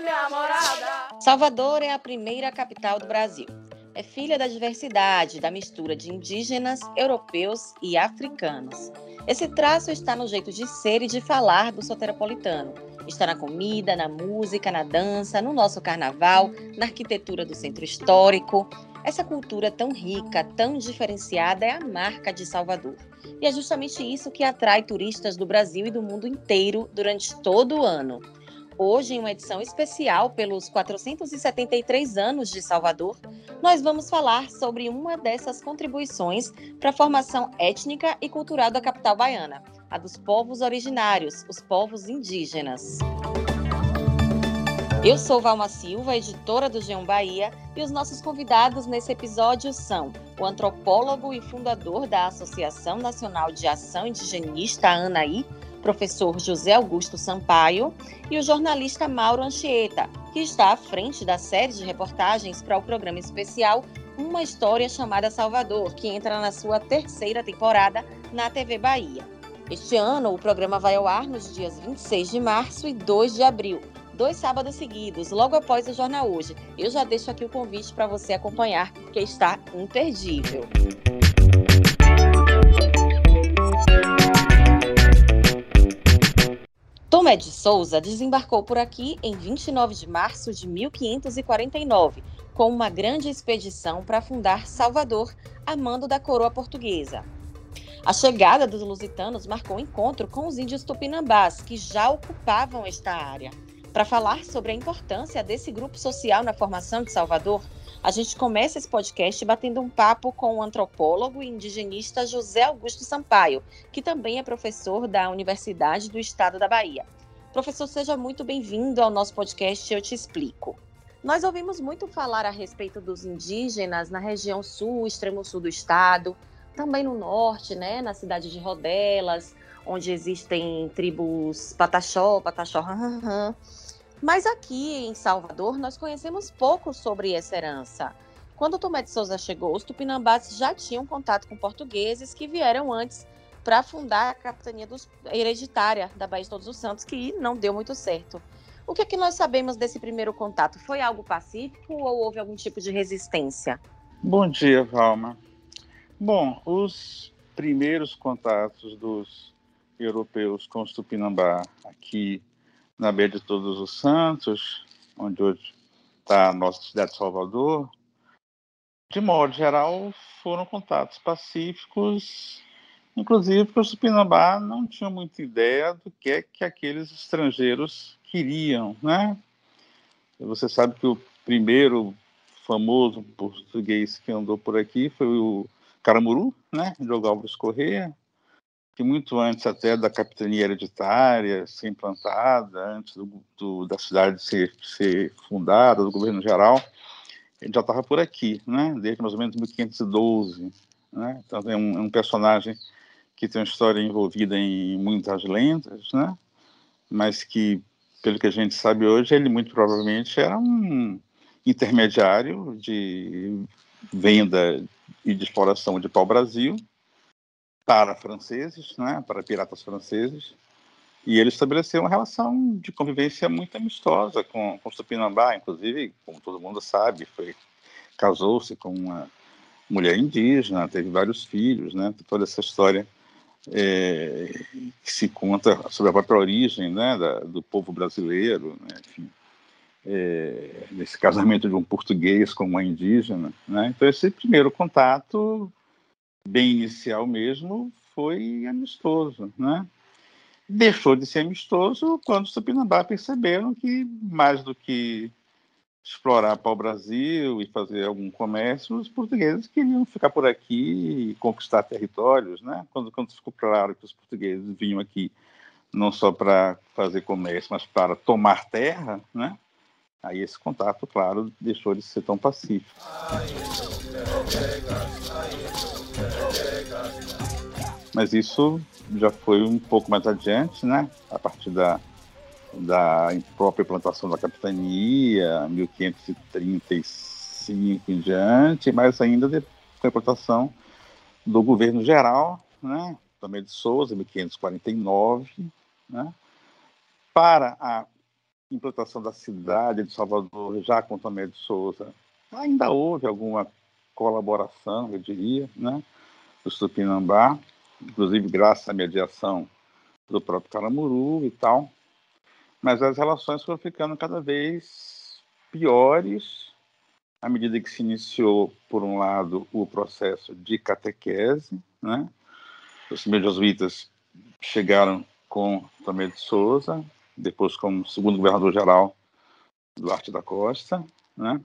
minha morada. Salvador é a primeira capital do Brasil. É filha da diversidade, da mistura de indígenas, europeus e africanos. Esse traço está no jeito de ser e de falar do soteropolitano. Está na comida, na música, na dança, no nosso carnaval, na arquitetura do centro histórico. Essa cultura tão rica, tão diferenciada é a marca de Salvador. E é justamente isso que atrai turistas do Brasil e do mundo inteiro durante todo o ano. Hoje, em uma edição especial pelos 473 anos de Salvador, nós vamos falar sobre uma dessas contribuições para a formação étnica e cultural da capital baiana, a dos povos originários, os povos indígenas. Eu sou Valma Silva, editora do Geão Bahia, e os nossos convidados nesse episódio são o antropólogo e fundador da Associação Nacional de Ação Indigenista Anaí, professor José Augusto Sampaio, e o jornalista Mauro Anchieta, que está à frente da série de reportagens para o programa especial Uma História Chamada Salvador, que entra na sua terceira temporada na TV Bahia. Este ano, o programa vai ao ar nos dias 26 de março e 2 de abril, dois sábados seguidos, logo após o Jornal Hoje. Eu já deixo aqui o convite para você acompanhar, porque está imperdível. Tomé de Souza desembarcou por aqui em 29 de março de 1549, com uma grande expedição para fundar Salvador, a mando da coroa portuguesa. A chegada dos lusitanos marcou encontro com os índios tupinambás, que já ocupavam esta área. Para falar sobre a importância desse grupo social na formação de Salvador, a gente começa esse podcast batendo um papo com o antropólogo e indigenista José Augusto Sampaio, que também é professor da Universidade do Estado da Bahia. Professor, seja muito bem-vindo ao nosso podcast Eu Te Explico. Nós ouvimos muito falar a respeito dos indígenas na região sul, extremo sul do estado, também no norte, né, na cidade de Rodelas, onde existem tribos Pataxó, Pataxó, mas aqui em Salvador, nós conhecemos pouco sobre essa herança. Quando Tomé de Souza chegou, os tupinambás já tinham contato com portugueses que vieram antes para fundar a capitania dos, hereditária da Baía de Todos os Santos, que não deu muito certo. O que é que nós sabemos desse primeiro contato? Foi algo pacífico ou houve algum tipo de resistência? Bom dia, Valma. Bom, os primeiros contatos dos europeus com os tupinambá aqui na Beira de Todos os Santos, onde hoje está a nossa cidade de Salvador, de modo geral, foram contatos pacíficos, inclusive porque os Tupinambá não tinham muita ideia do que é que aqueles estrangeiros queriam, né? Você sabe que o primeiro famoso português que andou por aqui foi o Caramuru, né? Diogo Alves Correia, que muito antes até da capitania hereditária ser implantada, antes do, do, da cidade ser, ser fundada, do governo geral, ele já estava por aqui, né? desde mais ou menos 1512. Né? Então é um, é um, personagem que tem uma história envolvida em muitas lendas, né? mas que, pelo que a gente sabe hoje, ele muito provavelmente era um intermediário de venda e de exploração de pau-brasil, para franceses, né, para piratas franceses, e ele estabeleceu uma relação de convivência muito amistosa com, com Tupinambá, inclusive, como todo mundo sabe, foi casou-se com uma mulher indígena, teve vários filhos, né, toda essa história é, que se conta sobre a própria origem né, da, do povo brasileiro, né, enfim, é, nesse casamento de um português com uma indígena. Né? Então, esse primeiro contato bem inicial mesmo, foi amistoso, né? Deixou de ser amistoso quando os Tupinambá perceberam que, mais do que explorar para o Brasil e fazer algum comércio, os portugueses queriam ficar por aqui e conquistar territórios, né? Quando, quando ficou claro que os portugueses vinham aqui não só para fazer comércio, mas para tomar terra, né? Aí esse contato, claro, deixou de ser tão pacífico. Mas isso já foi um pouco mais adiante, né? A partir da, da própria implantação da capitania, 1535 em diante, mas ainda com a implantação do governo geral, né? Também de Souza, 1549, né? Para a implantação da cidade de Salvador, já com Tomé de Souza, ainda houve alguma colaboração, eu diria, né, do Tupinambá, inclusive graças à mediação do próprio Caramuru e tal, mas as relações foram ficando cada vez piores à medida que se iniciou, por um lado, o processo de catequese, né? Os primeiros jesuítas chegaram com Tomé de Souza, depois como segundo governador-geral Duarte da Costa, né?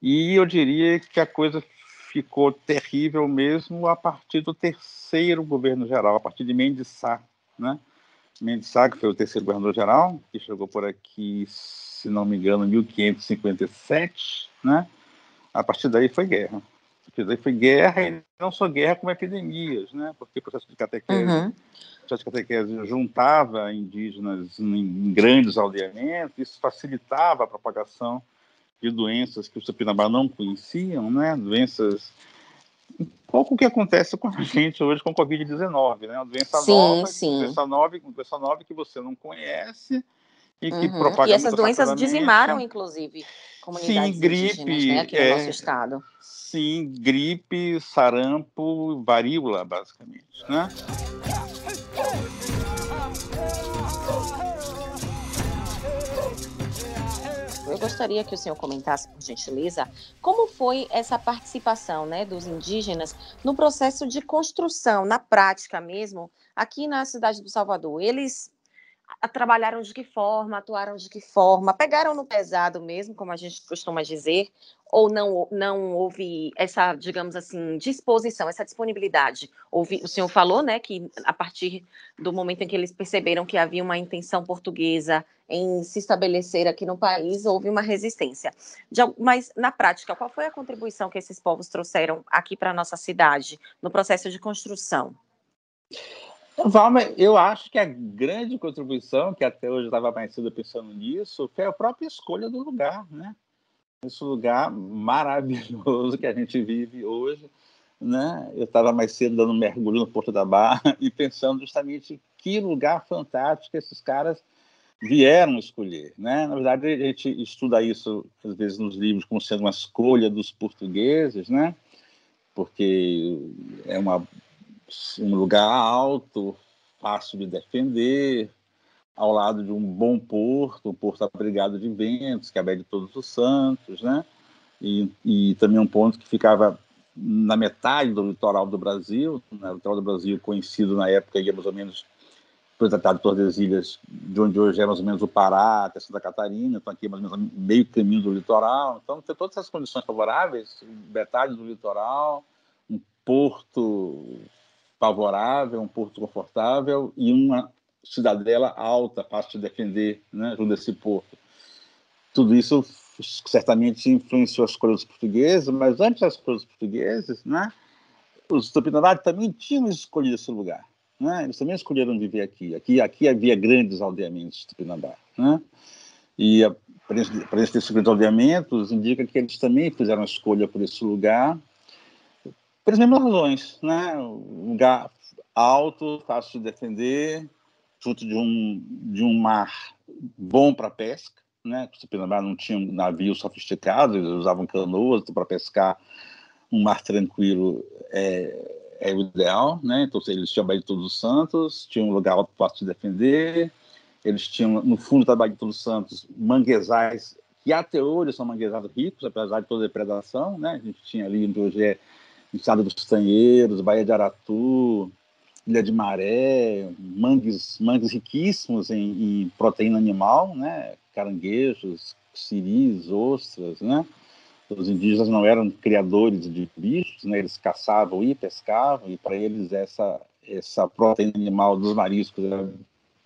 E eu diria que a coisa ficou terrível mesmo a partir do terceiro governo geral, a partir de Mendes Sá, né? Mendes Sá, que foi o terceiro governador geral, que chegou por aqui, se não me engano, em 1557, né? A partir daí foi guerra. A partir daí foi guerra e não só guerra como epidemias, né? Porque o processo de catequese, uhum. processo de catequese juntava indígenas em, em grandes aldeamentos, isso facilitava a propagação de doenças que os Tupinambá não conheciam, né? Doenças um pouco o que acontece com a gente hoje com Covid-19, né? Uma doença sim, nova, sim. Doença nova, doença nova que você não conhece e que uhum. propaga E essas doenças dizimaram, inclusive, comunidades sim, gripe, né, aqui no é, nosso estado. Sim, gripe, sarampo, varíola, basicamente, né? Eu gostaria que o senhor comentasse, por gentileza, como foi essa participação né, dos indígenas no processo de construção, na prática mesmo, aqui na cidade do Salvador. Eles trabalharam de que forma, atuaram de que forma, pegaram no pesado mesmo, como a gente costuma dizer, ou não, não houve essa, digamos assim, disposição, essa disponibilidade? Houve, o senhor falou, né, que a partir do momento em que eles perceberam que havia uma intenção portuguesa em se estabelecer aqui no país, houve uma resistência. De, mas, na prática, qual foi a contribuição que esses povos trouxeram aqui para a nossa cidade, no processo de construção? Valma, eu acho que a grande contribuição, que até hoje estava mais cedo pensando nisso, foi a própria escolha do lugar, né? Esse lugar maravilhoso que a gente vive hoje, né? Eu estava mais cedo dando um mergulho no Porto da Barra e pensando justamente que lugar fantástico esses caras vieram escolher, né? Na verdade, a gente estuda isso às vezes nos livros como sendo uma escolha dos portugueses, né? Porque é uma um lugar alto, fácil de defender, ao lado de um bom porto, um porto abrigado de ventos, que é a Baía de Todos os Santos, né? E, e também um ponto que ficava na metade do litoral do Brasil, né? o litoral do Brasil conhecido na época, ia mais ou menos pelo Tratado de Tordesilhas, de onde hoje é mais ou menos o Pará, até Santa Catarina, então aqui é mais ou menos meio caminho do litoral, então tem todas essas condições favoráveis, metade do litoral, um porto favorável, um porto confortável e uma cidadela alta, fácil de defender, né, junto a esse porto. Tudo isso certamente influenciou a escolha dos portugueses, mas antes das escolha dos portugueses, né, os tupinambás também tinham escolhido esse lugar. Né? Eles também escolheram viver aqui. Aqui, aqui havia grandes aldeamentos de Tupinambá. Né? E a presença desses grandes aldeamentos indica que eles também fizeram a escolha por esse lugar pelas mesmas razões, né? Um lugar alto, fácil de defender, junto de um de um mar bom para pesca, né? Os Tupinambá não tinham navios sofisticados, eles usavam canoas para pescar. Um mar tranquilo é, é o ideal, né? Então eles tinham a Baía de Todos os Santos, tinham um lugar alto fácil de defender, eles tinham no fundo da Baía de Todos os Santos manguezais que até hoje são manguezais ricos, apesar de toda a depredação, né? A gente tinha ali hoje Estado dos Tanheiros, Baía de Aratu, Ilha de Maré, mangues, mangues riquíssimos em, em, proteína animal, né? caranguejos, siris, ostras, né? Os indígenas não eram criadores de bichos, né? Eles caçavam e pescavam, e para eles essa essa proteína animal dos mariscos era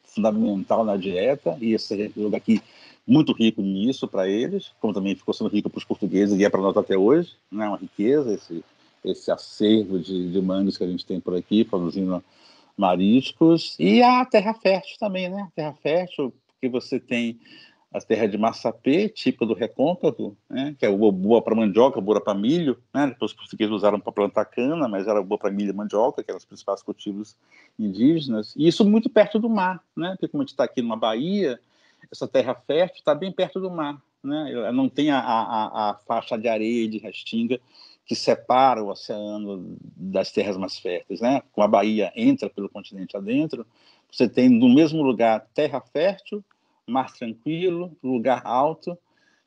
fundamental na dieta, e esse lugar aqui muito rico nisso para eles, como também ficou sendo rico para os portugueses e é para nós até hoje, né? Uma riqueza esse esse acervo de, de mangos que a gente tem por aqui, produzindo mariscos, e a terra fértil também, né? A terra fértil, porque você tem a terra de massapê, típica do recôncavo, né? que é boa para mandioca, boa para milho, né? Depois os portugueses usaram para plantar cana, mas era boa para milho e mandioca, que eram os principais cultivos indígenas, e isso muito perto do mar, né? Porque como a gente está aqui numa baía, essa terra fértil está bem perto do mar. Né? Ela não tem a, a, a faixa de areia de restinga que separa o oceano das terras mais férteis. Né? Com a Bahia entra pelo continente adentro, você tem no mesmo lugar terra fértil, mar tranquilo, lugar alto.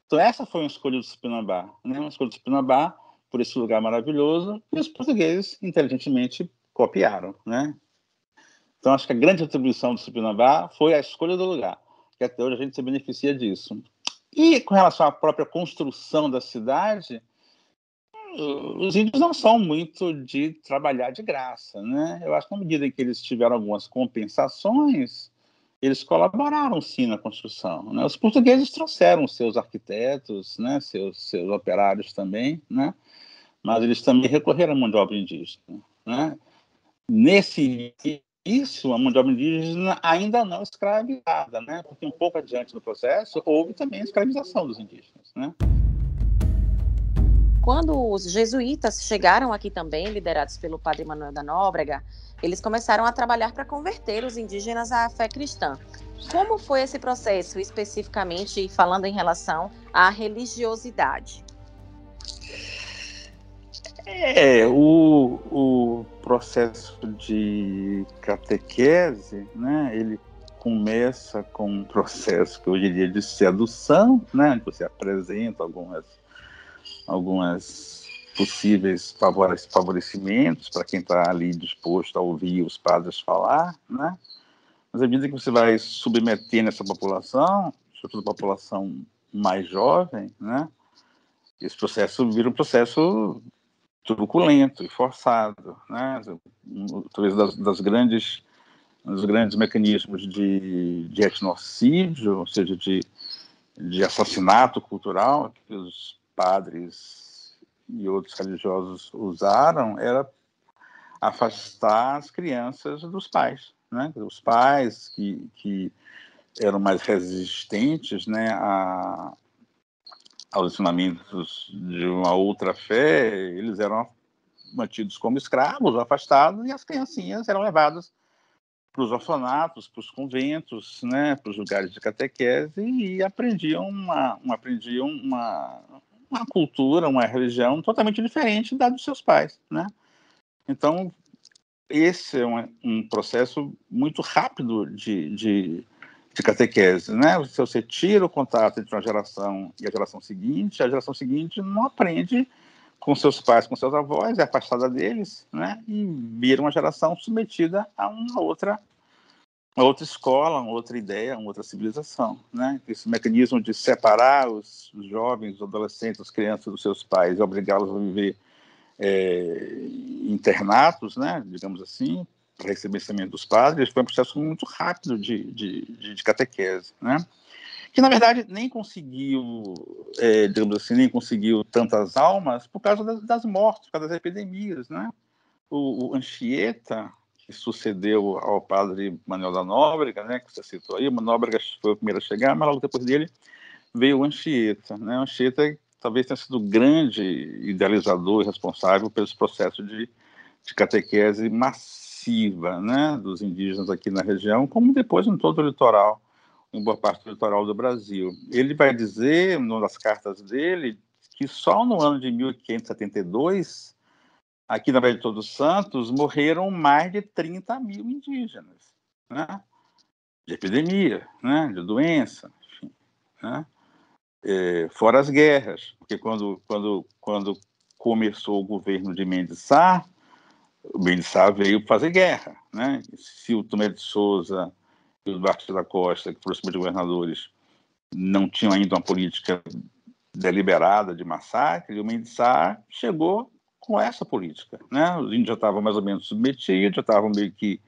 Então essa foi uma escolha do Supinambá, né? uma escolha do Supinambá por esse lugar maravilhoso e os portugueses inteligentemente copiaram, né? Então acho que a grande atribuição do Supinambá foi a escolha do lugar, que até hoje a gente se beneficia disso. E com relação à própria construção da cidade, os índios não são muito de trabalhar de graça, né? Eu acho que na medida em que eles tiveram algumas compensações, eles colaboraram sim na construção. Né? Os portugueses trouxeram seus arquitetos, né? Seus, seus operários também, né? Mas eles também recorreram à mão de obra indígena, né? Nesse isso, a mão de obra indígena ainda não escravizada, né? Porque um pouco adiante do processo houve também a escravização dos indígenas, né? Quando os jesuítas chegaram aqui também, liderados pelo padre Manuel da Nóbrega, eles começaram a trabalhar para converter os indígenas à fé cristã. Como foi esse processo, especificamente falando em relação à religiosidade? É, o, o processo de catequese, né, ele começa com um processo que eu diria de sedução, né, você apresenta algumas, algumas possíveis favorecimentos para quem está ali disposto a ouvir os padres falar, né, mas à medida que você vai submetendo essa população, sobretudo a população mais jovem, né, esse processo vira um processo truculento e forçado, né? Talvez das, das grandes dos grandes mecanismos de, de etnocídio, ou seja, de, de assassinato cultural que os padres e outros religiosos usaram era afastar as crianças dos pais, né? Os pais que, que eram mais resistentes, né, a, aos ensinamentos de uma outra fé, eles eram mantidos como escravos, afastados, e as criancinhas eram levadas para os orfanatos, para os conventos, né, para os lugares de catequese e aprendiam uma, uma aprendiam uma, uma cultura, uma religião totalmente diferente da dos seus pais, né? Então esse é um, um processo muito rápido de, de de catequese, né? Se você tira o contato entre uma geração e a geração seguinte, a geração seguinte não aprende com seus pais, com seus avós, é afastada deles, né? E vira uma geração submetida a uma outra, outra escola, uma outra ideia, uma outra civilização, né? Esse mecanismo de separar os, jovens, os adolescentes, as crianças dos seus pais obrigá-los a viver é, internatos, né? Digamos assim, para receber ensinamento dos padres, foi um processo muito rápido de, de, de catequese, né? que na verdade nem conseguiu, é, digamos assim, nem conseguiu tantas almas por causa das, das mortes, por causa das epidemias, né? O, o, Anchieta, que sucedeu ao padre Manuel da Nóbrega, né, que você citou aí, o Nóbrega foi o primeiro a chegar, mas logo depois dele veio o Anchieta, né? O Anchieta talvez tenha sido o grande idealizador e responsável pelos processos de, de catequese massiva né, dos indígenas aqui na região, como depois em todo o litoral, em boa parte do litoral do Brasil. Ele vai dizer, numa das cartas dele, que só no ano de 1572, aqui na Baía de Todos Santos, morreram mais de 30 mil indígenas, né? de epidemia, né? de doença, enfim. Né? É, fora as guerras, porque quando, quando, quando começou o governo de Mendes Sá, o Benissá veio fazer guerra. Né? Se o Tomé de Souza e o Duarte da Costa, que foram os governadores, não tinham ainda uma política deliberada de massacre, o Mendes Sá chegou com essa política. Né? Os índios já estavam mais ou menos submetidos, já estavam meio que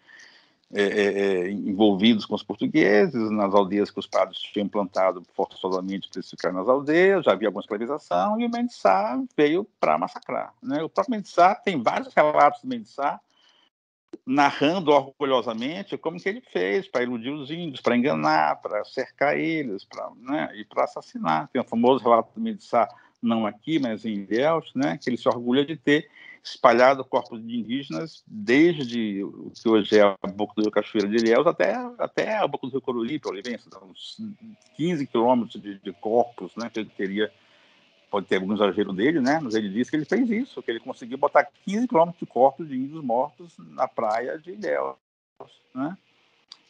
é, é, é, envolvidos com os portugueses, nas aldeias que os padres tinham plantado forçosamente para eles ficarem nas aldeias, já havia alguma escravização, e o Mendes Sá veio para massacrar. Né? O próprio Mendes Sá tem vários relatos do Mendes Sá, narrando orgulhosamente como que ele fez para iludir os índios, para enganar, para cercar eles, para né, e para assassinar. Tem o famoso relato do Mendes Sá não aqui, mas em Ilhéus, né, que ele se orgulha de ter espalhado corpos de indígenas desde o que hoje é a Boca do Rio Cachoeira de Ilhéus até, até a Boca do Rio Coruripe, Olivença, uns 15 quilômetros de, de, corpos né, que ele teria, pode ter algum exagero dele, né, mas ele disse que ele fez isso, que ele conseguiu botar 15 quilômetros de corpos de índios mortos na praia de Ilhéus. Né?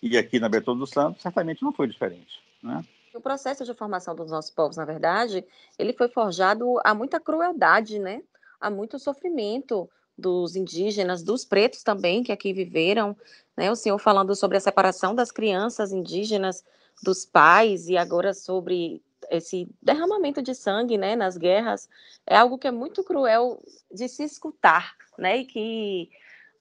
E aqui na Bertoldo do Santo, certamente não foi diferente. Né? O processo de formação dos nossos povos, na verdade, ele foi forjado a muita crueldade, né? A muito sofrimento dos indígenas, dos pretos também que aqui viveram, né? O senhor falando sobre a separação das crianças indígenas dos pais e agora sobre esse derramamento de sangue, né, nas guerras, é algo que é muito cruel de se escutar, né? E que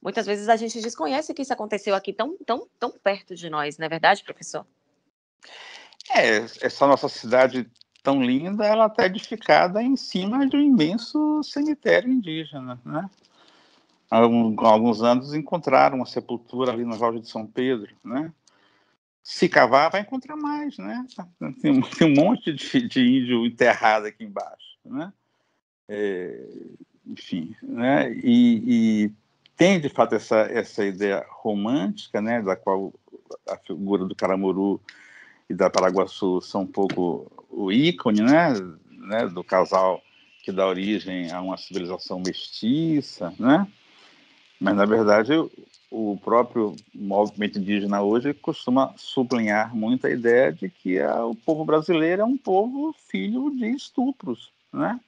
muitas vezes a gente desconhece que isso aconteceu aqui tão, tão, tão perto de nós, não é verdade, professor? É, essa nossa cidade tão linda, ela está edificada em cima de um imenso cemitério indígena, né? Há alguns anos encontraram uma sepultura ali no Vale de São Pedro, né? Se cavar, vai encontrar mais, né? Tem, tem um monte de, de, índio enterrado aqui embaixo, né? É, enfim, né? E, e, tem de fato essa essa ideia romântica, né? Da qual a figura do Caramuru e da Paraguaçu são um pouco o ícone né, né, do casal que dá origem a uma civilização mestiça, né? Mas, na verdade, o próprio movimento indígena hoje costuma sublinhar muito a ideia de que a, o povo brasileiro é um povo filho de estupros, né?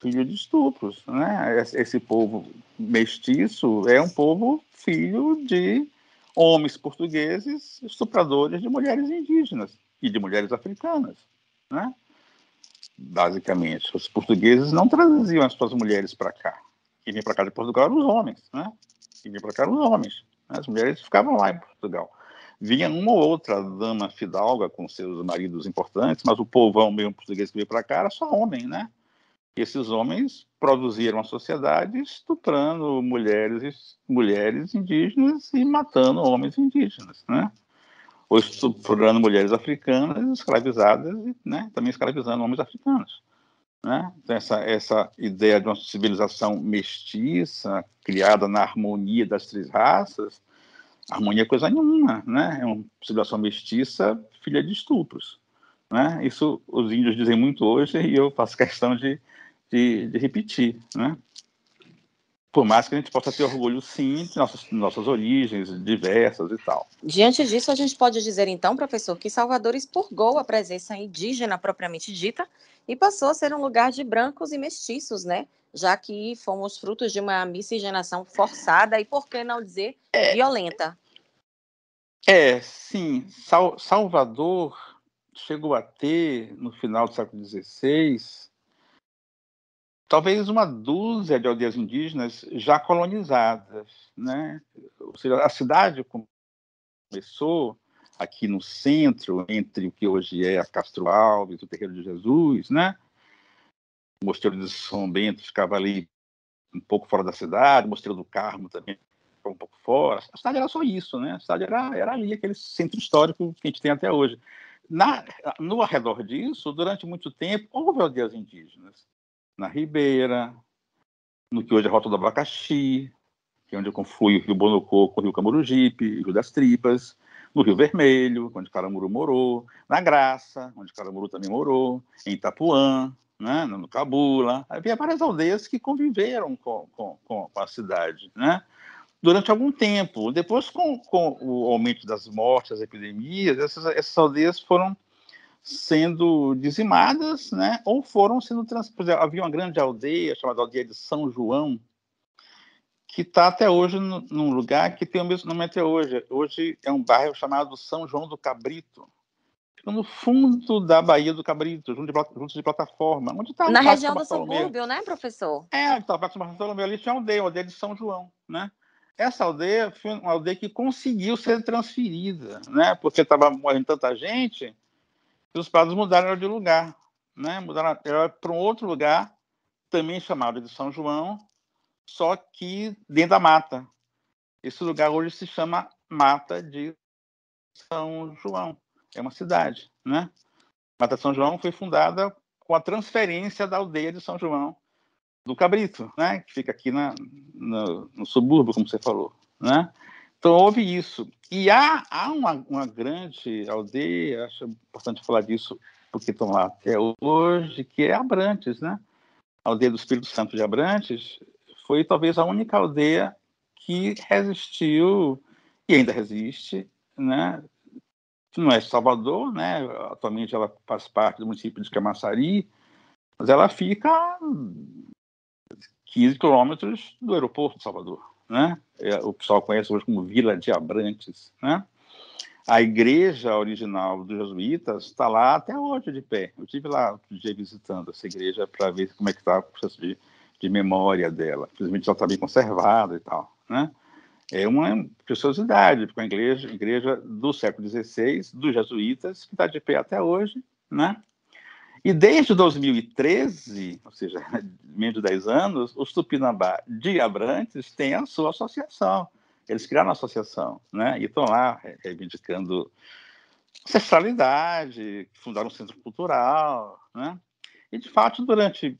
Filho de estupros, né? Esse povo mestiço é um povo filho de homens portugueses estupradores de mulheres indígenas e de mulheres africanas, né? Basicamente, os portugueses não traziam as suas mulheres para cá. Quem vinha para cá de Portugal eram os homens, né? Quem vinha para cá eram os homens. Né? As mulheres ficavam lá em Portugal. Vinha uma ou outra dama fidalga com seus maridos importantes, mas o povão mesmo português que veio para cá era só homem, né? Esses homens produziram a sociedade estuprando mulheres, mulheres indígenas e matando homens indígenas, né? Ou estuprando mulheres africanas escravizadas e né, também escravizando homens africanos. Né? Então, essa, essa ideia de uma civilização mestiça, criada na harmonia das três raças, harmonia é coisa nenhuma, né? É uma civilização mestiça, filha de estupros. Né? Isso os índios dizem muito hoje e eu faço questão de de, de repetir, né? Por mais que a gente possa ter orgulho, sim, de nossas, nossas origens diversas e tal. Diante disso, a gente pode dizer, então, professor, que Salvador expurgou a presença indígena propriamente dita e passou a ser um lugar de brancos e mestiços, né? Já que fomos frutos de uma miscigenação forçada e, por que não dizer, é, violenta. É, sim. Sal, Salvador chegou a ter, no final do século XVI, talvez uma dúzia de aldeias indígenas já colonizadas, né? Ou seja, a cidade começou aqui no centro, entre o que hoje é a Castro Alves, o Terreiro de Jesus, né? O Mosteiro de São Bento ficava ali um pouco fora da cidade, o Mosteiro do Carmo também ficava um pouco fora. A cidade era só isso, né? A cidade era, era ali, aquele centro histórico que a gente tem até hoje. Na, no arredor disso, durante muito tempo, houve aldeias indígenas na Ribeira, no que hoje é a Rota do Abacaxi, que é onde conflui o Rio Bonocô com o Rio Camurugipe, Rio das Tripas, no Rio Vermelho, onde Caramuru morou, na Graça, onde Caramuru também morou, em Itapuã, né, no Cabula. Havia várias aldeias que conviveram com, com, com a cidade, né? Durante algum tempo. Depois, com, com o aumento das mortes, das epidemias, essas, essas aldeias foram sendo dizimadas, né, ou foram sendo transportadas. Havia uma grande aldeia chamada aldeia de São João, que está até hoje no, num lugar que tem o mesmo nome até hoje. Hoje é um bairro chamado São João do Cabrito. Fica no fundo da Baía do Cabrito, junto de, junto de plataforma. Onde tá Na região do subúrbio, né, professor? É, está o Bartolomeu. Ali tinha uma aldeia, a aldeia de São João, né? Essa aldeia foi uma aldeia que conseguiu ser transferida, né? Porque estava morrendo tanta gente e os padres mudaram de lugar, né? Mudaram para um outro lugar, também chamado de São João, só que dentro da mata. Esse lugar hoje se chama Mata de São João. É uma cidade, né? Mata de São João foi fundada com a transferência da aldeia de São João do Cabrito, né, que fica aqui na, no, no subúrbio, como você falou, né? Então houve isso. E há, há uma, uma grande aldeia, acho importante falar disso, porque estão lá até hoje, que é Abrantes, né? A aldeia do Espírito Santo de Abrantes foi talvez a única aldeia que resistiu e ainda resiste, né? Não é Salvador, né? Atualmente ela faz parte do município de Camaçari, mas ela fica 15 quilômetros do aeroporto de Salvador, né? É, o pessoal conhece hoje como Vila de Abrantes, né? A igreja original dos jesuítas está lá até hoje de pé. Eu tive lá outro dia visitando essa igreja para ver como é que está o processo de, de memória dela. Infelizmente já está bem conservada e tal, né? É uma preciosidade, porque é a igreja, igreja do século XVI, dos jesuítas, que está de pé até hoje, né? E desde 2013, ou seja, menos de 10 anos, os Tupinambá de Abrantes têm a sua associação. Eles criaram uma associação, né? E estão lá reivindicando ancestralidade, fundaram um centro cultural, né? E, de fato, durante...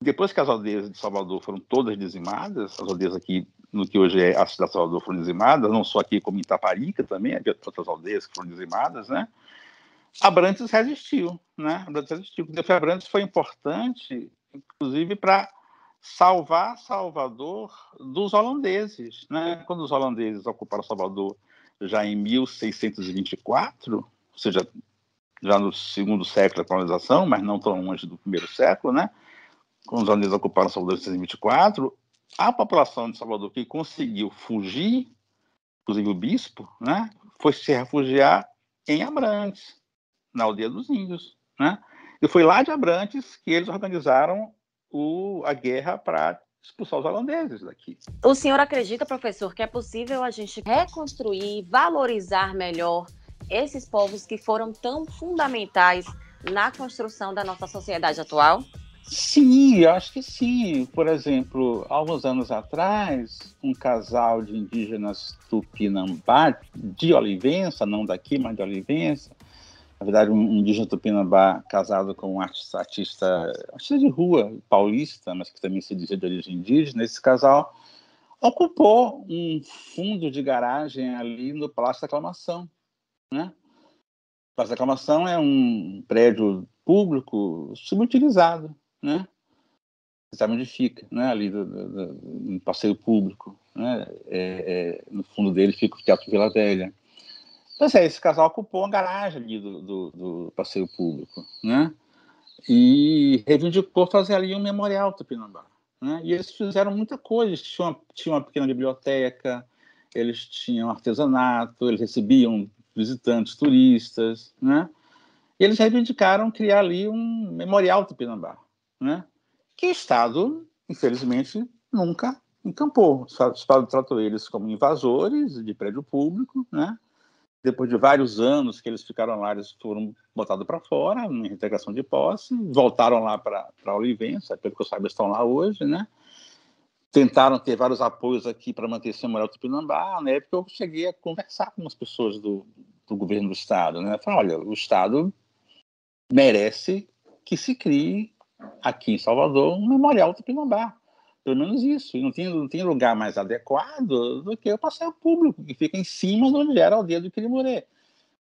Depois que as aldeias de Salvador foram todas dizimadas, as aldeias aqui no que hoje é a cidade de Salvador foram dizimadas, não só aqui como Itaparica também, havia outras aldeias que foram dizimadas, né? Abrantes resistiu, né? Abrantes resistiu. O Abrantes foi importante, inclusive, para salvar Salvador dos holandeses, né? Quando os holandeses ocuparam Salvador já em 1624, ou seja, já no segundo século da colonização, mas não tão longe do primeiro século, né? Quando os holandeses ocuparam Salvador em 1624, a população de Salvador que conseguiu fugir, inclusive o bispo, né? Foi se refugiar em Abrantes na aldeia dos índios, né? E foi lá de Abrantes que eles organizaram o, a guerra para expulsar os holandeses daqui. O senhor acredita, professor, que é possível a gente reconstruir, valorizar melhor esses povos que foram tão fundamentais na construção da nossa sociedade atual? Sim, eu acho que sim. Por exemplo, alguns anos atrás, um casal de indígenas tupinambá de Olivença, não daqui, mas de Olivença, na verdade, um indígena tupinambá casado com um artista, artista, artista de rua paulista, mas que também se dizia de origem indígena, esse casal ocupou um fundo de garagem ali no Palácio da Aclamação. Né? O Palácio da Aclamação é um prédio público subutilizado, né? Você sabe onde fica, né? ali do, do, do, passeio público. Né? É, é, no fundo dele fica o Teatro Vila Velha. Então, assim, esse casal ocupou a garagem ali do, do, do, passeio público, né? E reivindicou fazer ali um memorial Tupinambá. Né? E eles fizeram muita coisa. Eles tinham uma, tinham uma pequena biblioteca, eles tinham artesanato, eles recebiam visitantes, turistas, né? E eles reivindicaram criar ali um memorial Tupinambá, né? Que o Estado, infelizmente, nunca encampou. O Estado tratou eles como invasores de prédio público, né? Depois de vários anos que eles ficaram lá, eles foram botados para fora, em integração de posse, voltaram lá para a Olivença, pelo que eu saiba, estão lá hoje, né? Tentaram ter vários apoios aqui para manter esse memorial Tupinambá. Na época, eu cheguei a conversar com umas pessoas do, do governo do Estado, né? Falei, olha, o Estado merece que se crie aqui em Salvador um memorial Tupinambá pelo menos isso. E não tem, não tem lugar mais adequado do que o passeio público, que fica em cima de onde era o dia do Quirimurê.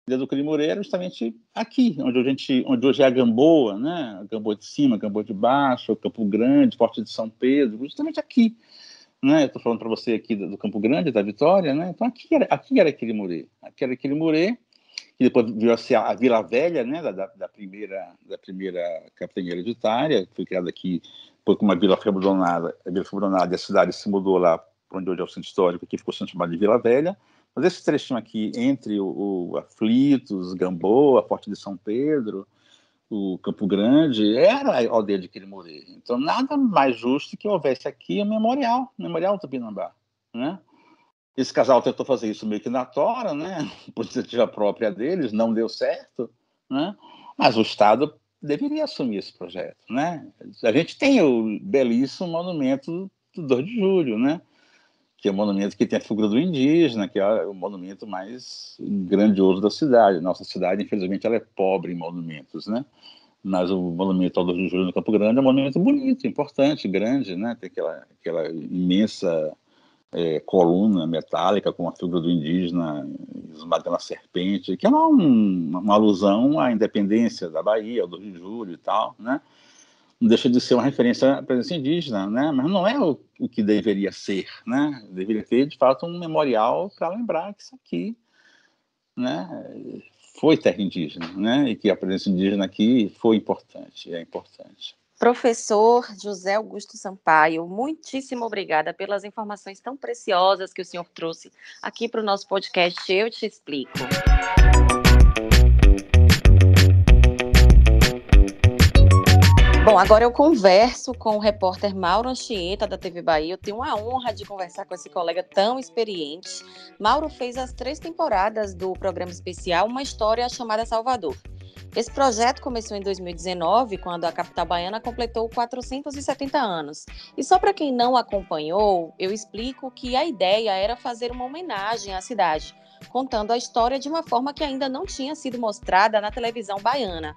O dia do Quirimurê era justamente aqui, onde, a gente, onde hoje é a Gamboa, né? A Gamboa de cima, a Gamboa de baixo, Campo Grande, Porto de São Pedro, justamente aqui. Né? Estou falando para você aqui do, Campo Grande, da Vitória, né? Então aqui era, aqui era Quirimurê. Aqui era Quirimurê, que depois virou a, a Vila Velha, né? Da, da, primeira, da primeira capitania hereditária, que foi criada aqui com uma vila abandonada, a vila abandonada e a cidade se mudou lá para onde hoje é o centro histórico, que ficou sendo chamado de Vila Velha. Mas esse trechinho aqui, entre o, o Aflitos, Gamboa, Forte de São Pedro, o Campo Grande, era a aldeia de Quirimurê. Então, nada mais justo que houvesse aqui um memorial, um memorial Tupinambá, né? Esse casal tentou fazer isso meio que na tora, né? Por iniciativa própria deles, não deu certo, né? Mas o Estado deveria assumir esse projeto, né? A gente tem o belíssimo monumento do 2 de julho, né? Que é o monumento que tem a figura do indígena, que é o monumento mais grandioso da cidade. Nossa cidade, infelizmente, ela é pobre em monumentos, né? mas o monumento ao 2 de julho no Campo Grande é um monumento bonito, importante, grande, né? Tem aquela, aquela imensa é, coluna metálica com a figura do indígena esmagando a serpente, que é uma, uma, alusão à independência da Bahia, ao 2 de julho e tal, né? Não deixa de ser uma referência à presença indígena, né? Mas não é o, o que deveria ser, né? Deveria ter, de fato, um memorial para lembrar que isso aqui, né? Foi terra indígena, né? E que a presença indígena aqui foi importante, é importante. Professor José Augusto Sampaio, muitíssimo obrigada pelas informações tão preciosas que o senhor trouxe aqui para o nosso podcast Eu Te Explico. Bom, agora eu converso com o repórter Mauro Anchieta, da TV Bahia. Eu tenho a honra de conversar com esse colega tão experiente. Mauro fez as três temporadas do programa especial Uma História Chamada Salvador. Esse projeto começou em 2019, quando a capital baiana completou 470 anos. E só para quem não acompanhou, eu explico que a ideia era fazer uma homenagem à cidade, contando a história de uma forma que ainda não tinha sido mostrada na televisão baiana.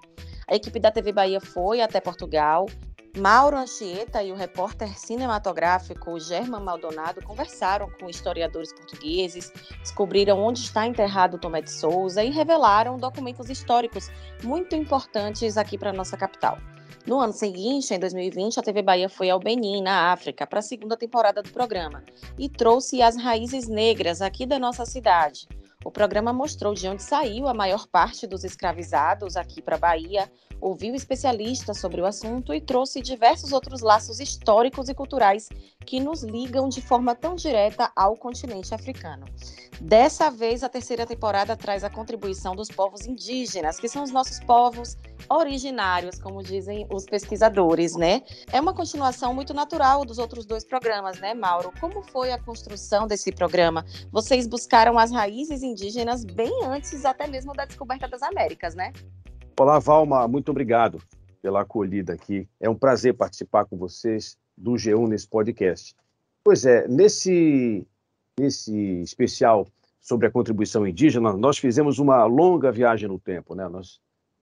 A equipe da TV Bahia foi até Portugal Mauro Anchieta e o repórter cinematográfico German Maldonado conversaram com historiadores portugueses, descobriram onde está enterrado Tomé de Souza e revelaram documentos históricos muito importantes aqui para nossa capital. No ano seguinte, em 2020, a TV Bahia foi ao Benin, na África, para a segunda temporada do programa e trouxe as raízes negras aqui da nossa cidade. O programa mostrou de onde saiu a maior parte dos escravizados aqui para a Bahia, ouviu especialistas sobre o assunto e trouxe diversos outros laços históricos e culturais que nos ligam de forma tão direta ao continente africano. Dessa vez, a terceira temporada traz a contribuição dos povos indígenas, que são os nossos povos originários, como dizem os pesquisadores, né? É uma continuação muito natural dos outros dois programas, né, Mauro? Como foi a construção desse programa? Vocês buscaram as raízes indígenas bem antes até mesmo da descoberta das Américas, né? Olá, Valma, muito obrigado pela acolhida aqui. É um prazer participar com vocês do G1 nesse podcast. Pois é, nesse, nesse especial sobre a contribuição indígena, nós fizemos uma longa viagem no tempo, né? Nós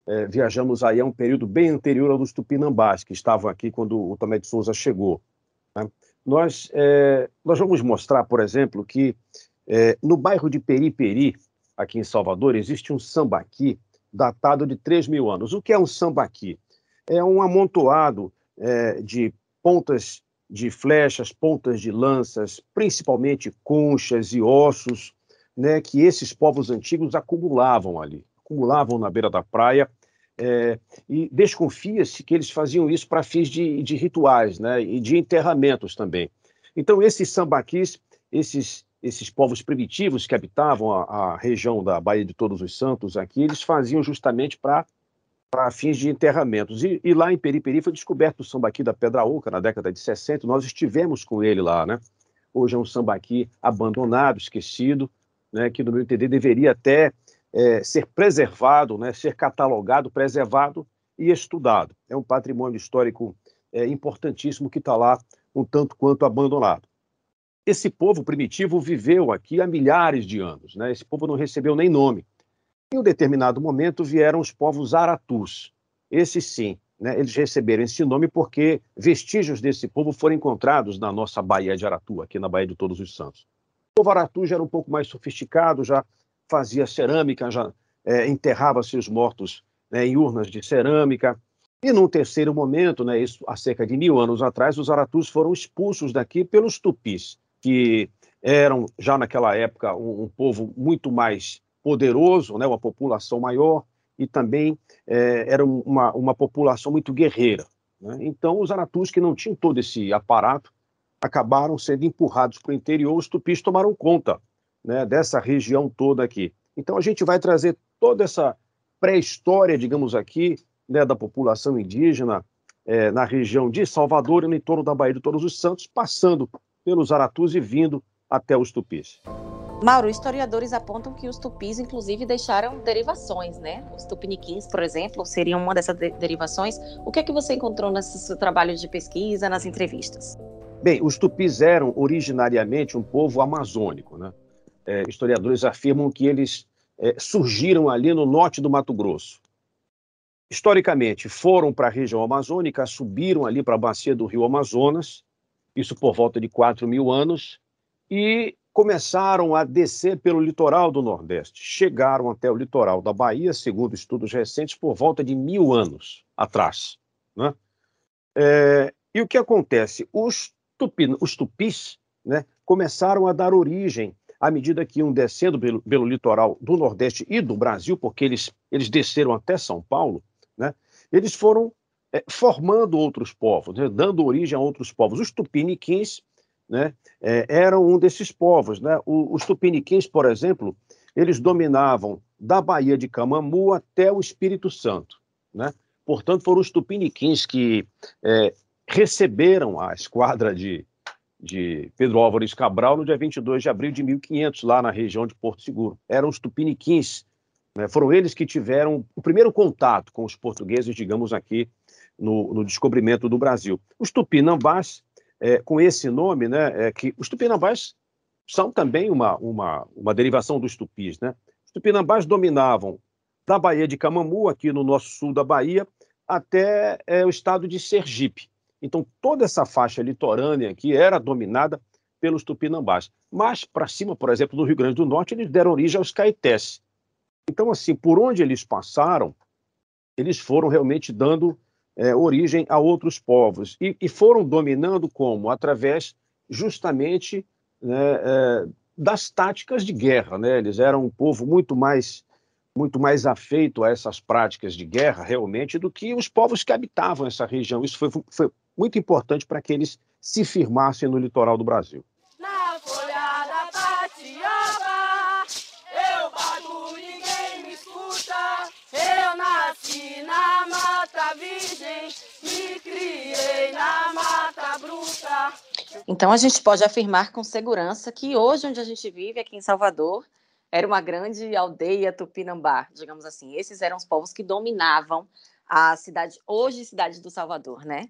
é, viajamos aí a um período bem anterior ao dos Tupinambás, que estavam aqui quando o Tomé de Souza chegou. Né? Nós, é, nós vamos mostrar, por exemplo, que é, no bairro de Periperi, aqui em Salvador, existe um sambaqui datado de 3 mil anos. O que é um sambaqui? É um amontoado é, de pontas de flechas, pontas de lanças, principalmente conchas e ossos, né, que esses povos antigos acumulavam ali, acumulavam na beira da praia, é, e desconfia-se que eles faziam isso para fins de, de rituais né, e de enterramentos também. Então, esses sambaquis, esses esses povos primitivos que habitavam a, a, região da Baía de Todos os Santos aqui, eles faziam justamente para fins de enterramentos. E, e, lá em Periperi foi descoberto o sambaqui da Pedra Oca na década de 60, nós estivemos com ele lá, né? Hoje é um sambaqui abandonado, esquecido, né, que no meu entender deveria até é, ser preservado, né, ser catalogado, preservado e estudado. É um patrimônio histórico é, importantíssimo que está lá um tanto quanto abandonado. Esse povo primitivo viveu aqui há milhares de anos, né? esse povo não recebeu nem nome. Em um determinado momento vieram os povos aratus. Esses sim, né? eles receberam esse nome porque vestígios desse povo foram encontrados na nossa Baía de Aratu, aqui na Baía de Todos os Santos. O povo aratu já era um pouco mais sofisticado, já fazia cerâmica, já é, enterrava seus mortos né, em urnas de cerâmica. E num terceiro momento, né, isso há cerca de mil anos atrás, os aratus foram expulsos daqui pelos tupis que eram já naquela época um, um povo muito mais poderoso, né, uma população maior, e também é, era uma, uma população muito guerreira. Né? Então, os aratus que não tinham todo esse aparato acabaram sendo empurrados para o interior, os tupis tomaram conta né, dessa região toda aqui. Então, a gente vai trazer toda essa pré-história, digamos aqui, né, da população indígena é, na região de Salvador e no entorno da Baía de Todos os Santos, passando pelos Aratus e vindo até os tupis. Mauro, historiadores apontam que os tupis, inclusive, deixaram derivações, né? Os tupiniquins, por exemplo, seriam uma dessas de derivações. O que é que você encontrou nesse seu trabalho de pesquisa, nas entrevistas? Bem, os tupis eram originariamente um povo amazônico, né? É, historiadores afirmam que eles é, surgiram ali no norte do Mato Grosso. historicamente foram para a região amazônica, subiram ali para a bacia do rio Amazonas, isso por volta de 4 mil anos, e começaram a descer pelo litoral do Nordeste. Chegaram até o litoral da Bahia, segundo estudos recentes, por volta de mil anos atrás. Né? É, e o que acontece? Os, tupi, os tupis né, começaram a dar origem à medida que iam descendo pelo, pelo, litoral do Nordeste e do Brasil, porque eles, eles desceram até São Paulo, né, eles foram é, formando outros povos, né, dando origem a outros povos. Os tupiniquins né, é, eram um desses povos. Né? O, os tupiniquins, por exemplo, eles dominavam da Baía de Camamu até o Espírito Santo. Né? Portanto, foram os tupiniquins que é, receberam a esquadra de, de Pedro Álvares Cabral no dia 22 de abril de 1500, lá na região de Porto Seguro. Eram os tupiniquins, né? foram eles que tiveram o primeiro contato com os portugueses, digamos aqui, no, no descobrimento do Brasil. Os tupinambás, é, com esse nome, né, é que os tupinambás são também uma, uma, uma derivação dos tupis. Né? Os tupinambás dominavam da Baía de Camamu, aqui no nosso sul da Bahia, até é, o estado de Sergipe. Então, toda essa faixa litorânea aqui era dominada pelos tupinambás. Mas, para cima, por exemplo, no Rio Grande do Norte, eles deram origem aos caetés. Então, assim, por onde eles passaram, eles foram realmente dando é, origem a outros povos. E, e, foram dominando como? Através, justamente, né, é, das táticas de guerra. Né? Eles eram um povo muito mais muito mais afeito a essas práticas de guerra, realmente, do que os povos que habitavam essa região. Isso foi, foi muito importante para que eles se firmassem no litoral do Brasil. Na folha da patioba, eu bato, ninguém me escuta. Eu nasci na mata virgem, me criei na mata bruta. Então a gente pode afirmar com segurança que hoje, onde a gente vive, aqui em Salvador, era uma grande aldeia tupinambá, digamos assim. Esses eram os povos que dominavam a cidade, hoje cidade do Salvador, né?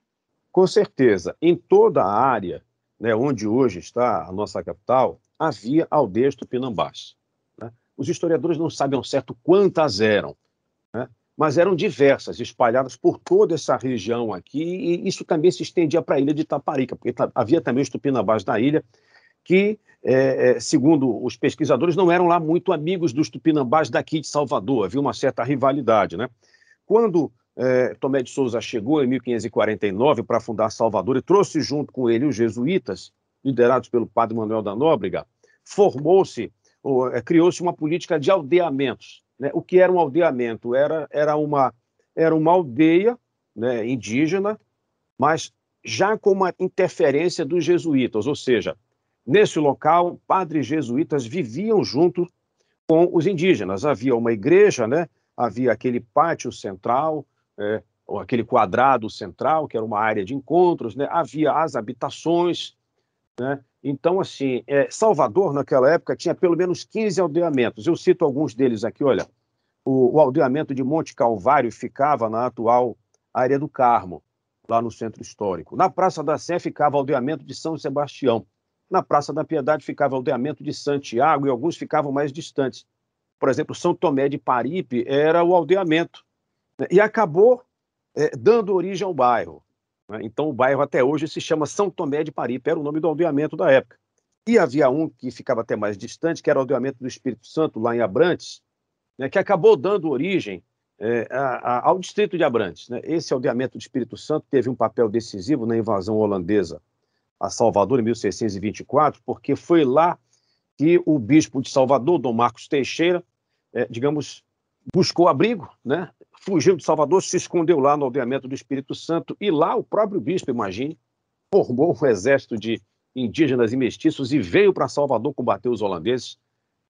Com certeza. Em toda a área né, onde hoje está a nossa capital, havia aldeias tupinambás. Né? Os historiadores não sabem ao certo quantas eram, né? mas eram diversas, espalhadas por toda essa região aqui, e isso também se estendia para a ilha de Taparica, porque havia também os tupinambás na ilha, que, é, segundo os pesquisadores, não eram lá muito amigos dos tupinambás daqui de Salvador, havia uma certa rivalidade. Né? Quando é, Tomé de Souza chegou em 1549 para fundar Salvador e trouxe junto com ele os jesuítas, liderados pelo padre Manuel da Nóbrega, formou-se, é, criou-se uma política de aldeamentos. Né? O que era um aldeamento? Era, era, uma, era uma aldeia né, indígena, mas já com uma interferência dos jesuítas, ou seja, Nesse local, padres jesuítas viviam junto com os indígenas. Havia uma igreja, né? havia aquele pátio central, é, ou aquele quadrado central, que era uma área de encontros, né? havia as habitações. Né? Então, assim, é, Salvador, naquela época, tinha pelo menos 15 aldeamentos. Eu cito alguns deles aqui, olha. O, o aldeamento de Monte Calvário ficava na atual área do Carmo, lá no centro histórico. Na Praça da Sé ficava o aldeamento de São Sebastião. Na Praça da Piedade ficava o aldeamento de Santiago e alguns ficavam mais distantes. Por exemplo, São Tomé de Paripe era o aldeamento. Né? E acabou é, dando origem ao bairro. Né? Então, o bairro até hoje se chama São Tomé de Paripe, era o nome do aldeamento da época. E havia um que ficava até mais distante, que era o aldeamento do Espírito Santo, lá em Abrantes, né? que acabou dando origem é, a, a, ao distrito de Abrantes. Né? Esse aldeamento do Espírito Santo teve um papel decisivo na invasão holandesa a Salvador em 1624, porque foi lá que o bispo de Salvador, Dom Marcos Teixeira, é, digamos, buscou abrigo, né? Fugiu de Salvador, se escondeu lá no aldeamento do Espírito Santo, e lá o próprio bispo, imagine, formou um exército de indígenas e mestiços e veio para Salvador combater os holandeses.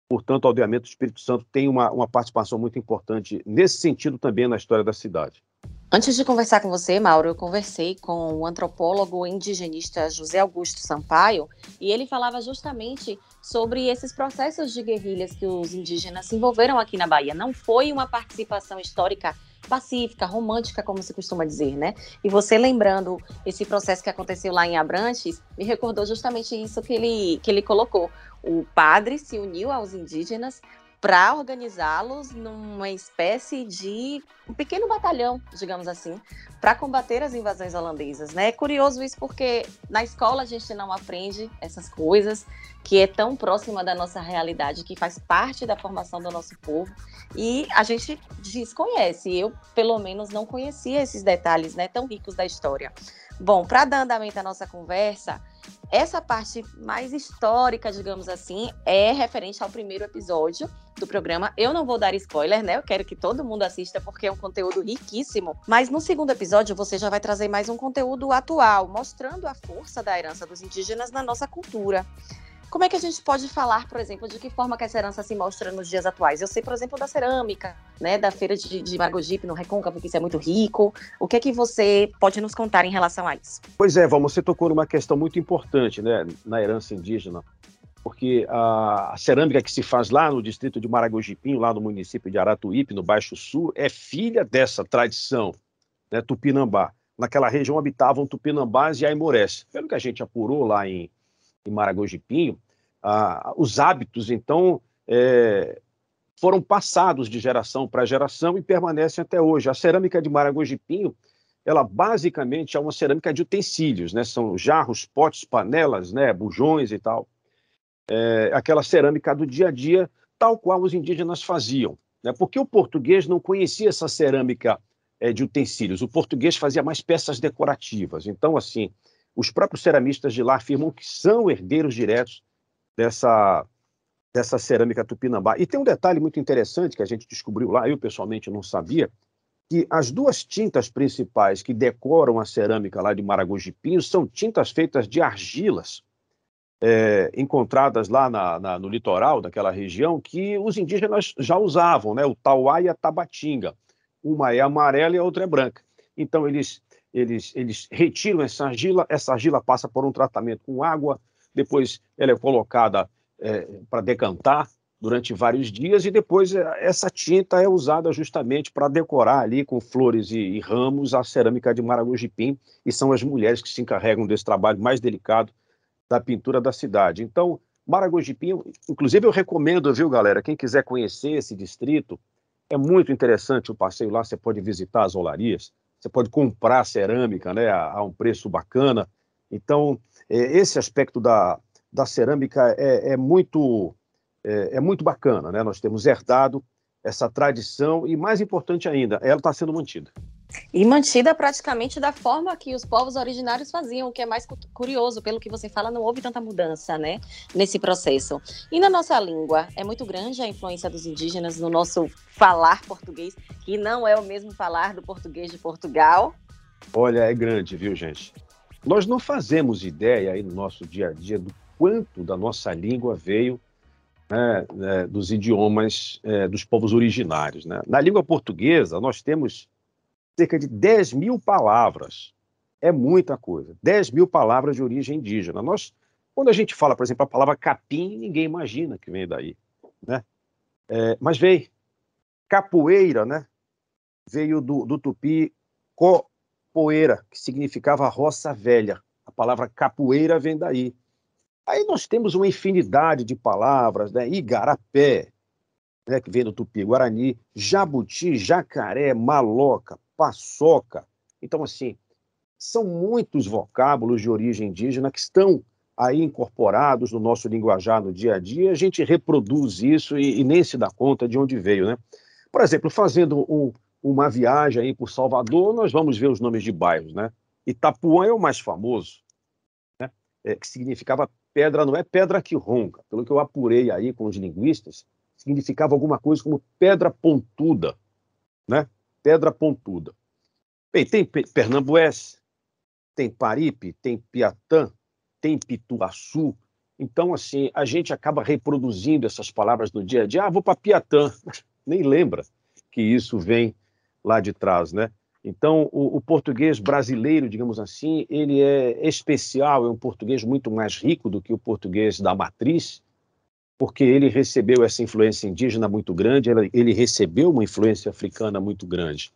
Portanto, o aldeamento do Espírito Santo tem uma, uma participação muito importante nesse sentido também na história da cidade. Antes de conversar com você, Mauro, eu conversei com o antropólogo indigenista José Augusto Sampaio e ele falava justamente sobre esses processos de guerrilhas que os indígenas se envolveram aqui na Bahia. Não foi uma participação histórica pacífica, romântica, como se costuma dizer, né? E você lembrando esse processo que aconteceu lá em Abrantes, me recordou justamente isso que ele, que ele colocou. O padre se uniu aos indígenas para organizá-los numa espécie de um pequeno batalhão, digamos assim, para combater as invasões holandesas. Né? É curioso isso porque na escola a gente não aprende essas coisas, que é tão próxima da nossa realidade, que faz parte da formação do nosso povo, e a gente desconhece. Eu, pelo menos, não conhecia esses detalhes né, tão ricos da história. Bom, para dar andamento à nossa conversa, essa parte mais histórica, digamos assim, é referente ao primeiro episódio do programa. Eu não vou dar spoiler, né? Eu quero que todo mundo assista porque é um conteúdo riquíssimo. Mas no segundo episódio você já vai trazer mais um conteúdo atual, mostrando a força da herança dos indígenas na nossa cultura. Como é que a gente pode falar, por exemplo, de que forma que essa herança se mostra nos dias atuais? Eu sei, por exemplo, da cerâmica, né, da feira de, de no Recôncavo, que isso é muito rico. O que é que você pode nos contar em relação a isso? Pois é, Val, você tocou numa questão muito importante, né, na herança indígena, porque a, a cerâmica que se faz lá no distrito de Maragojipinho, lá no município de Aratuípe, no Baixo Sul, é filha dessa tradição, né, tupinambá. Naquela região habitavam tupinambás e aimorés. Pelo que a gente apurou lá em em Maragojipinho, ah, os hábitos, então, é, foram passados de geração para geração e permanecem até hoje. A cerâmica de Maragojipinho, ela basicamente é uma cerâmica de utensílios, né? São jarros, potes, panelas, né? Bujões e tal. É, aquela cerâmica do dia a dia, tal qual os indígenas faziam. Né? Porque o português não conhecia essa cerâmica é, de utensílios. O português fazia mais peças decorativas. Então, assim, os próprios ceramistas de lá afirmam que são herdeiros diretos dessa, dessa cerâmica tupinambá. E tem um detalhe muito interessante que a gente descobriu lá, eu pessoalmente não sabia, que as duas tintas principais que decoram a cerâmica lá de Maragogi-Pinho são tintas feitas de argilas, é, encontradas lá na, na, no litoral daquela região, que os indígenas já usavam, né? o tauá e a tabatinga. Uma é amarela e a outra é branca. Então, eles eles, eles retiram essa argila, essa argila passa por um tratamento com água, depois ela é colocada é, para decantar durante vários dias e depois é, essa tinta é usada justamente para decorar ali com flores e, e, ramos a cerâmica de Maragujipim e são as mulheres que se encarregam desse trabalho mais delicado da pintura da cidade. Então, Maragujipim, inclusive eu recomendo, viu, galera, quem quiser conhecer esse distrito, é muito interessante o passeio lá, você pode visitar as olarias, você pode comprar cerâmica né, a, a um preço bacana. Então, é, esse aspecto da, da cerâmica é, é muito, é, é, muito bacana. Né? Nós temos herdado essa tradição e, mais importante ainda, ela está sendo mantida. E mantida praticamente da forma que os povos originários faziam, o que é mais curioso, pelo que você fala, não houve tanta mudança, né, nesse processo. E na nossa língua, é muito grande a influência dos indígenas no nosso falar português, que não é o mesmo falar do português de Portugal. Olha, é grande, viu, gente? Nós não fazemos ideia aí no nosso dia a dia do quanto da nossa língua veio né, né, dos idiomas é, dos povos originários. Né? Na língua portuguesa, nós temos cerca de 10 mil palavras. É muita coisa. 10 mil palavras de origem indígena. Nós, quando a gente fala, por exemplo, a palavra capim, ninguém imagina que vem daí. Né? É, mas veio. Capoeira, né? Veio do, do tupi copoeira, que significava roça velha. A palavra capoeira vem daí. Aí nós temos uma infinidade de palavras, né? Igarapé, né, que vem do tupi-guarani, jabuti, jacaré, maloca, paçoca. Então, assim, são muitos vocábulos de origem indígena que estão aí incorporados no nosso linguajar no dia a dia, a gente reproduz isso e, e nem se dá conta de onde veio, né? Por exemplo, fazendo um, uma viagem aí por Salvador, nós vamos ver os nomes de bairros, né? Itapuã é o mais famoso, né? É, que significava pedra, não é pedra que ronca, pelo que eu apurei aí com os linguistas, significava alguma coisa como pedra pontuda, né? Pedra pontuda. Bem, tem Pernambués, tem Paripe, tem Piatã, tem Pituaçu. Então, assim, a gente acaba reproduzindo essas palavras no dia a dia. Ah, vou para Piatã. Nem lembra que isso vem lá de trás, né? Então, o, o, português brasileiro, digamos assim, ele é especial, é um português muito mais rico do que o português da matriz, porque ele recebeu essa influência indígena muito grande, ele recebeu uma influência africana muito grande,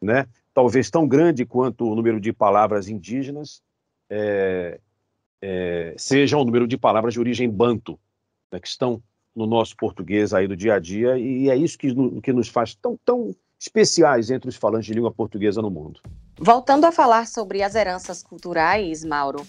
né? Talvez tão grande quanto o número de palavras indígenas é, é, seja o número de palavras de origem banto, né, que estão no nosso português aí do dia a dia, e é isso que, que nos faz tão, tão especiais entre os falantes de língua portuguesa no mundo. Voltando a falar sobre as heranças culturais, Mauro,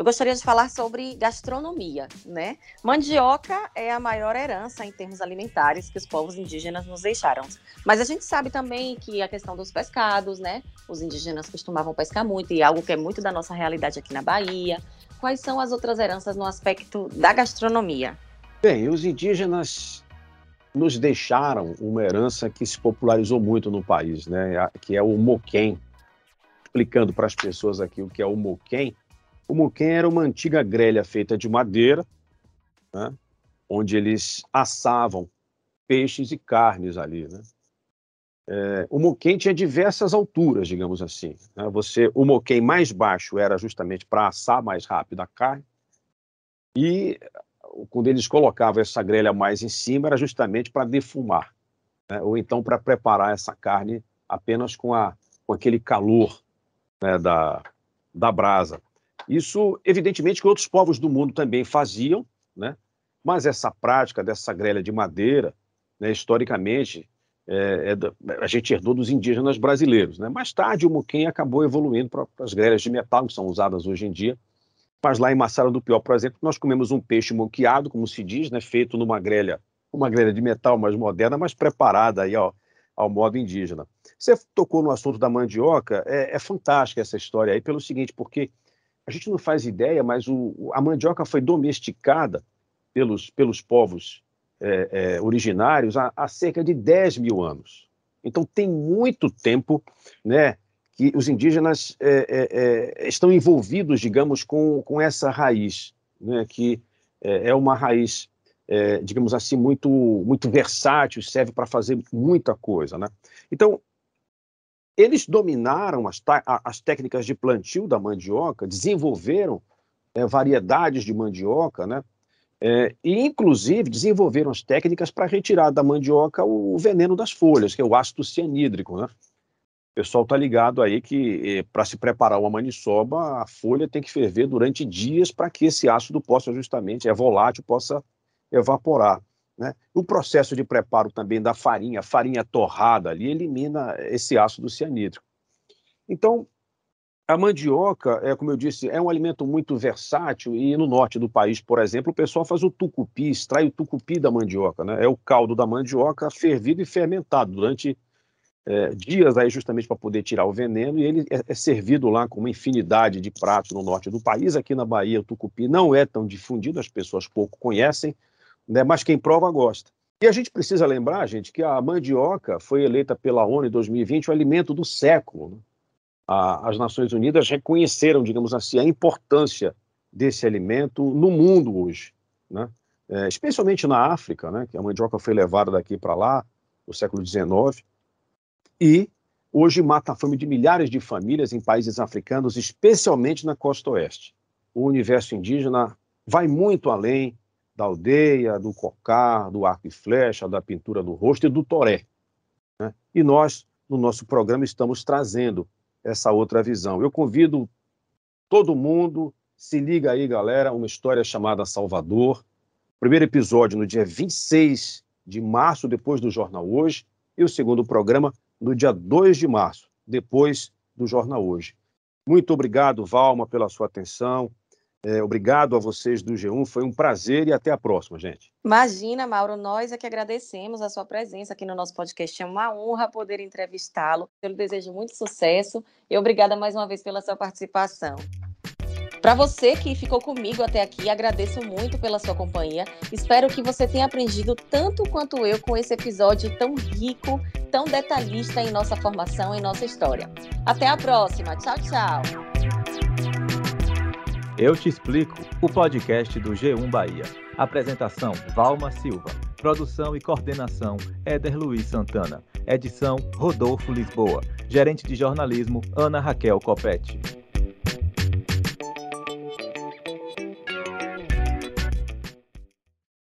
eu gostaria de falar sobre gastronomia, né? Mandioca é a maior herança em termos alimentares que os povos indígenas nos deixaram. Mas a gente sabe também que a questão dos pescados, né? Os indígenas costumavam pescar muito e é algo que é muito da nossa realidade aqui na Bahia. Quais são as outras heranças no aspecto da gastronomia? Bem, os indígenas nos deixaram uma herança que se popularizou muito no país, né? Que é o moquém. Explicando para as pessoas aqui o que é o moquém, o muquem era uma antiga grelha feita de madeira, né, onde eles assavam peixes e carnes ali. Né? É, o moquém tinha diversas alturas, digamos assim. Né? Você, o moquém mais baixo era justamente para assar mais rápido a carne, e quando eles colocavam essa grelha mais em cima era justamente para defumar, né? ou então para preparar essa carne apenas com, a, com aquele calor né, da, da brasa. Isso, evidentemente, que outros povos do mundo também faziam, né? mas essa prática dessa grelha de madeira, né, historicamente, é, é, a gente herdou dos indígenas brasileiros. Né? Mais tarde, o muquem acabou evoluindo para as grelhas de metal que são usadas hoje em dia. Mas lá em Massara do Pior, por exemplo, nós comemos um peixe moqueado, como se diz, né, feito numa grelha, uma grelha de metal mais moderna, mas preparada aí, ó, ao modo indígena. Você tocou no assunto da mandioca, é, é fantástica essa história aí, pelo seguinte, porque a gente não faz ideia, mas o, a mandioca foi domesticada pelos, pelos povos é, é, originários há, há, cerca de 10 mil anos. Então, tem muito tempo né, que os indígenas é, é, é estão envolvidos, digamos, com, com essa raiz, né, que é, é uma raiz, digamos assim, muito, muito versátil, serve para fazer muita coisa. Né? Então, eles dominaram as, as técnicas de plantio da mandioca, desenvolveram é, variedades de mandioca, né? É, e, inclusive, desenvolveram as técnicas para retirar da mandioca o veneno das folhas, que é o ácido cianídrico. Né? O pessoal está ligado aí que, é, para se preparar uma maniçoba, a folha tem que ferver durante dias para que esse ácido possa, justamente, é volátil, possa evaporar. Né? O processo de preparo também da farinha, farinha torrada ali, elimina esse ácido cianídrico. Então, a mandioca, é, como eu disse, é um alimento muito versátil e no norte do país, por exemplo, o pessoal faz o tucupi, extrai o tucupi da mandioca, né? É o caldo da mandioca fervido e fermentado durante é, dias aí justamente para poder tirar o veneno e ele é, é, servido lá com uma infinidade de pratos no norte do país. Aqui na Bahia o tucupi não é tão difundido, as pessoas pouco conhecem, né? mas quem prova gosta. E a gente precisa lembrar, gente, que a mandioca foi eleita pela ONU em 2020 o alimento do século. Né? A, as Nações Unidas reconheceram, digamos assim, a importância desse alimento no mundo hoje, né? É, especialmente na África, né? que a mandioca foi levada daqui para lá no século XIX, e hoje mata a fome de milhares de famílias em países africanos, especialmente na costa oeste. O universo indígena vai muito além da aldeia, do cocar, do arco e flecha, da pintura do rosto e do toré. Né? E nós, no nosso programa, estamos trazendo essa outra visão. Eu convido todo mundo, se liga aí, galera, uma história chamada Salvador. Primeiro episódio no dia 26 de março, depois do Jornal Hoje, e o segundo programa no dia 2 de março, depois do Jornal Hoje. Muito obrigado, Valma, pela sua atenção. É, obrigado a vocês do G1, foi um prazer e até a próxima, gente. Imagina, Mauro, nós é que agradecemos a sua presença aqui no nosso podcast. É uma honra poder entrevistá-lo. Eu lhe desejo muito sucesso e obrigada mais uma vez pela sua participação. Para você que ficou comigo até aqui, agradeço muito pela sua companhia. Espero que você tenha aprendido tanto quanto eu com esse episódio tão rico, tão detalhista em nossa formação e nossa história. Até a próxima. Tchau, tchau. Eu Te Explico, o podcast do G1 Bahia. Apresentação: Valma Silva. Produção e coordenação: Éder Luiz Santana. Edição: Rodolfo Lisboa. Gerente de jornalismo: Ana Raquel Copete.